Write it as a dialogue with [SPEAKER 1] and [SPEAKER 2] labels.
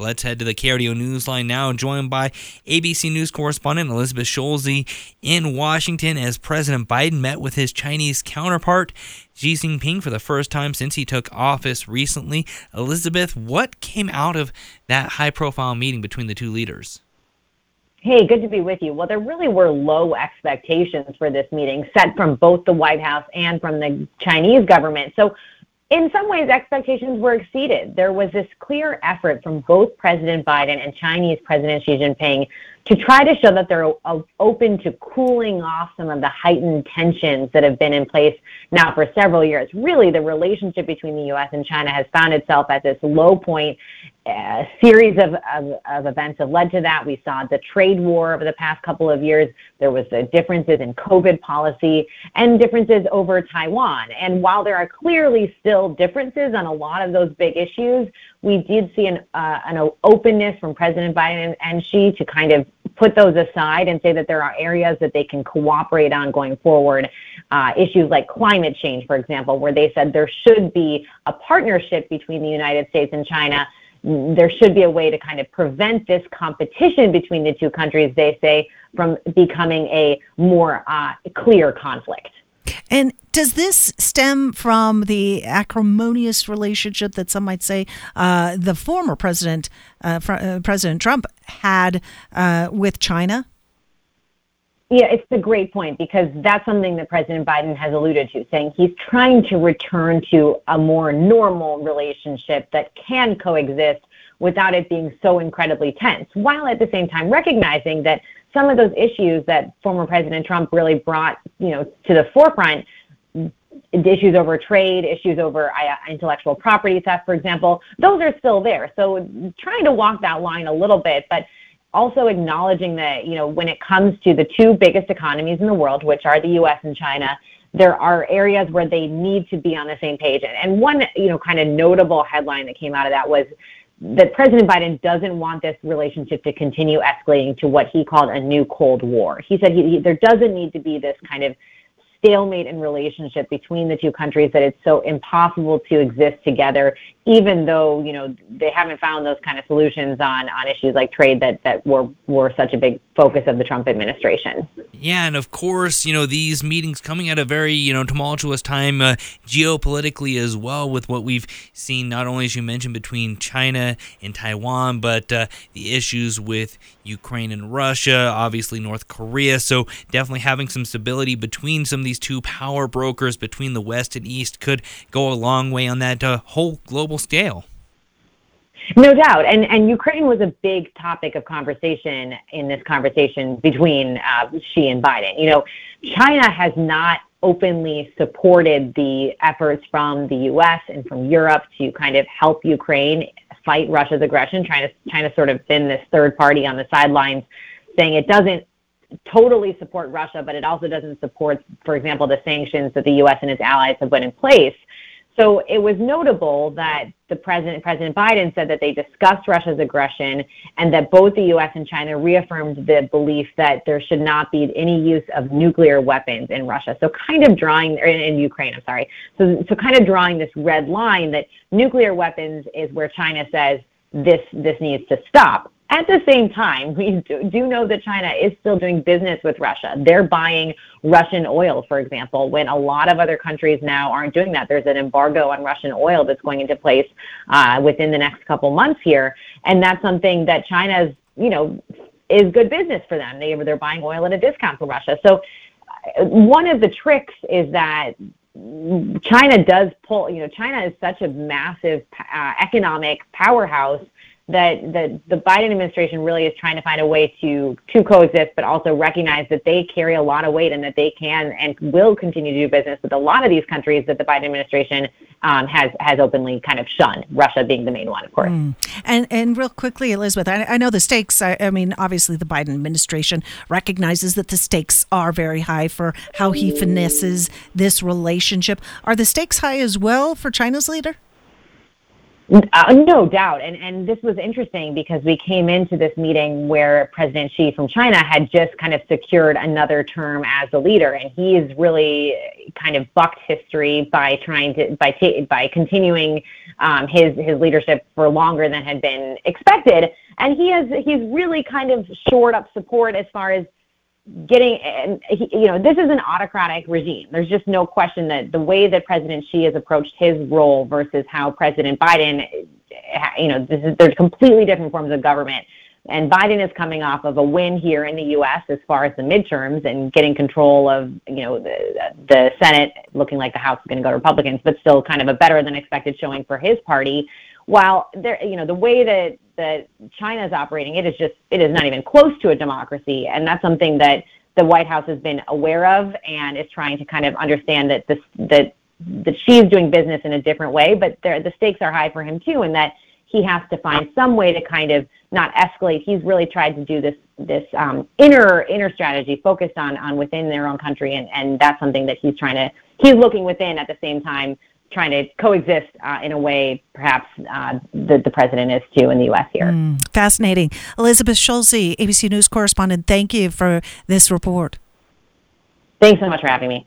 [SPEAKER 1] Let's head to the KRDO Newsline now, joined by ABC News correspondent Elizabeth Schulze in Washington as President Biden met with his Chinese counterpart Xi Jinping for the first time since he took office recently. Elizabeth, what came out of that high profile meeting between the two leaders?
[SPEAKER 2] Hey, good to be with you. Well, there really were low expectations for this meeting set from both the White House and from the Chinese government. So in some ways, expectations were exceeded. There was this clear effort from both President Biden and Chinese President Xi Jinping to try to show that they're open to cooling off some of the heightened tensions that have been in place now for several years. Really, the relationship between the U.S. and China has found itself at this low point. A series of, of, of, events have led to that. We saw the trade war over the past couple of years. There was the differences in COVID policy and differences over Taiwan. And while there are clearly still differences on a lot of those big issues, we did see an, uh, an openness from President Biden and Xi to kind of put those aside and say that there are areas that they can cooperate on going forward. Uh, issues like climate change, for example, where they said there should be a partnership between the United States and China. There should be a way to kind of prevent this competition between the two countries, they say, from becoming a more uh, clear conflict.
[SPEAKER 3] And does this stem from the acrimonious relationship that some might say uh, the former president, uh, fr- uh, President Trump, had uh, with China?
[SPEAKER 2] Yeah, it's a great point because that's something that President Biden has alluded to, saying he's trying to return to a more normal relationship that can coexist without it being so incredibly tense, while at the same time recognizing that some of those issues that former President Trump really brought, you know, to the forefront, issues over trade, issues over uh, intellectual property theft, for example, those are still there. So trying to walk that line a little bit, but also acknowledging that, you know, when it comes to the two biggest economies in the world, which are the U.S. and China, there are areas where they need to be on the same page. And one, you know, kind of notable headline that came out of that was that President Biden doesn't want this relationship to continue escalating to what he called a new Cold War. He said he, he, there doesn't need to be this kind of stalemate in relationship between the two countries that it's so impossible to exist together, even though you know they haven't found those kind of solutions on on issues like trade that that were were such a big focus of the Trump administration.
[SPEAKER 1] Yeah, and of course, you know these meetings coming at a very you know tumultuous time uh, geopolitically as well, with what we've seen not only as you mentioned between China and Taiwan, but uh, the issues with Ukraine and Russia, obviously North Korea. So definitely having some stability between some of these two power brokers between the West and East could go a long way on that uh, whole global scale.
[SPEAKER 2] No doubt, and and Ukraine was a big topic of conversation in this conversation between uh, Xi and Biden. You know, China has not openly supported the efforts from the U.S. and from Europe to kind of help Ukraine fight Russia's aggression, trying to sort of been this third party on the sidelines, saying it doesn't totally support Russia, but it also doesn't support, for example, the sanctions that the U.S. and its allies have put in place. So it was notable that the president, President Biden, said that they discussed Russia's aggression and that both the U.S. and China reaffirmed the belief that there should not be any use of nuclear weapons in Russia. So kind of drawing in, in Ukraine, I'm sorry. So so kind of drawing this red line that nuclear weapons is where China says this this needs to stop. At the same time, we do know that China is still doing business with Russia. They're buying Russian oil, for example, when a lot of other countries now aren't doing that. There's an embargo on Russian oil that's going into place uh, within the next couple months here, and that's something that China's, you know, is good business for them. They they're buying oil at a discount from Russia. So uh, one of the tricks is that China does pull. You know, China is such a massive uh, economic powerhouse that that the Biden administration really is trying to find a way to to coexist, but also recognize that they carry a lot of weight and that they can and will continue to do business with a lot of these countries that the Biden administration um, has has openly kind of shunned. Russia being the main one, of course. Mm.
[SPEAKER 3] And and real quickly, Elizabeth, I, I know the stakes. I, I, mean, obviously, the Biden administration recognizes that the stakes are very high for how he finesses this relationship. Are the stakes high as well for China's leader?
[SPEAKER 2] Uh, no doubt. And, and this was interesting because we came into this meeting where President Xi from China had just kind of secured another term as a leader. And he he's really kind of bucked history by trying to, by, ta- by continuing um, his, his leadership for longer than had been expected. And he has, he's really kind of shored up support as far as getting and you know this is an autocratic regime. There's just no question that the way that president xi has approached his role versus how president biden you know this is there's completely different forms of government. And biden is coming off of a win here in the us as far as the midterms and getting control of you know the the senate looking like the house is going to go to republicans but still kind of a better than expected showing for his party. While there, you know, the way that that China is operating, it is just it is not even close to a democracy, and that's something that the White House has been aware of and is trying to kind of understand that this that that Xi's doing business in a different way, but there, the stakes are high for him too, and that he has to find some way to kind of not escalate. He's really tried to do this this um, inner inner strategy focused on on within their own country, and and that's something that he's trying to he's looking within at the same time trying to coexist uh, in a way perhaps uh, the, the president is too in the U.S. here. Mm,
[SPEAKER 3] fascinating. Elizabeth Schulze, ABC News correspondent, thank you for this report.
[SPEAKER 2] Thanks so much for having me.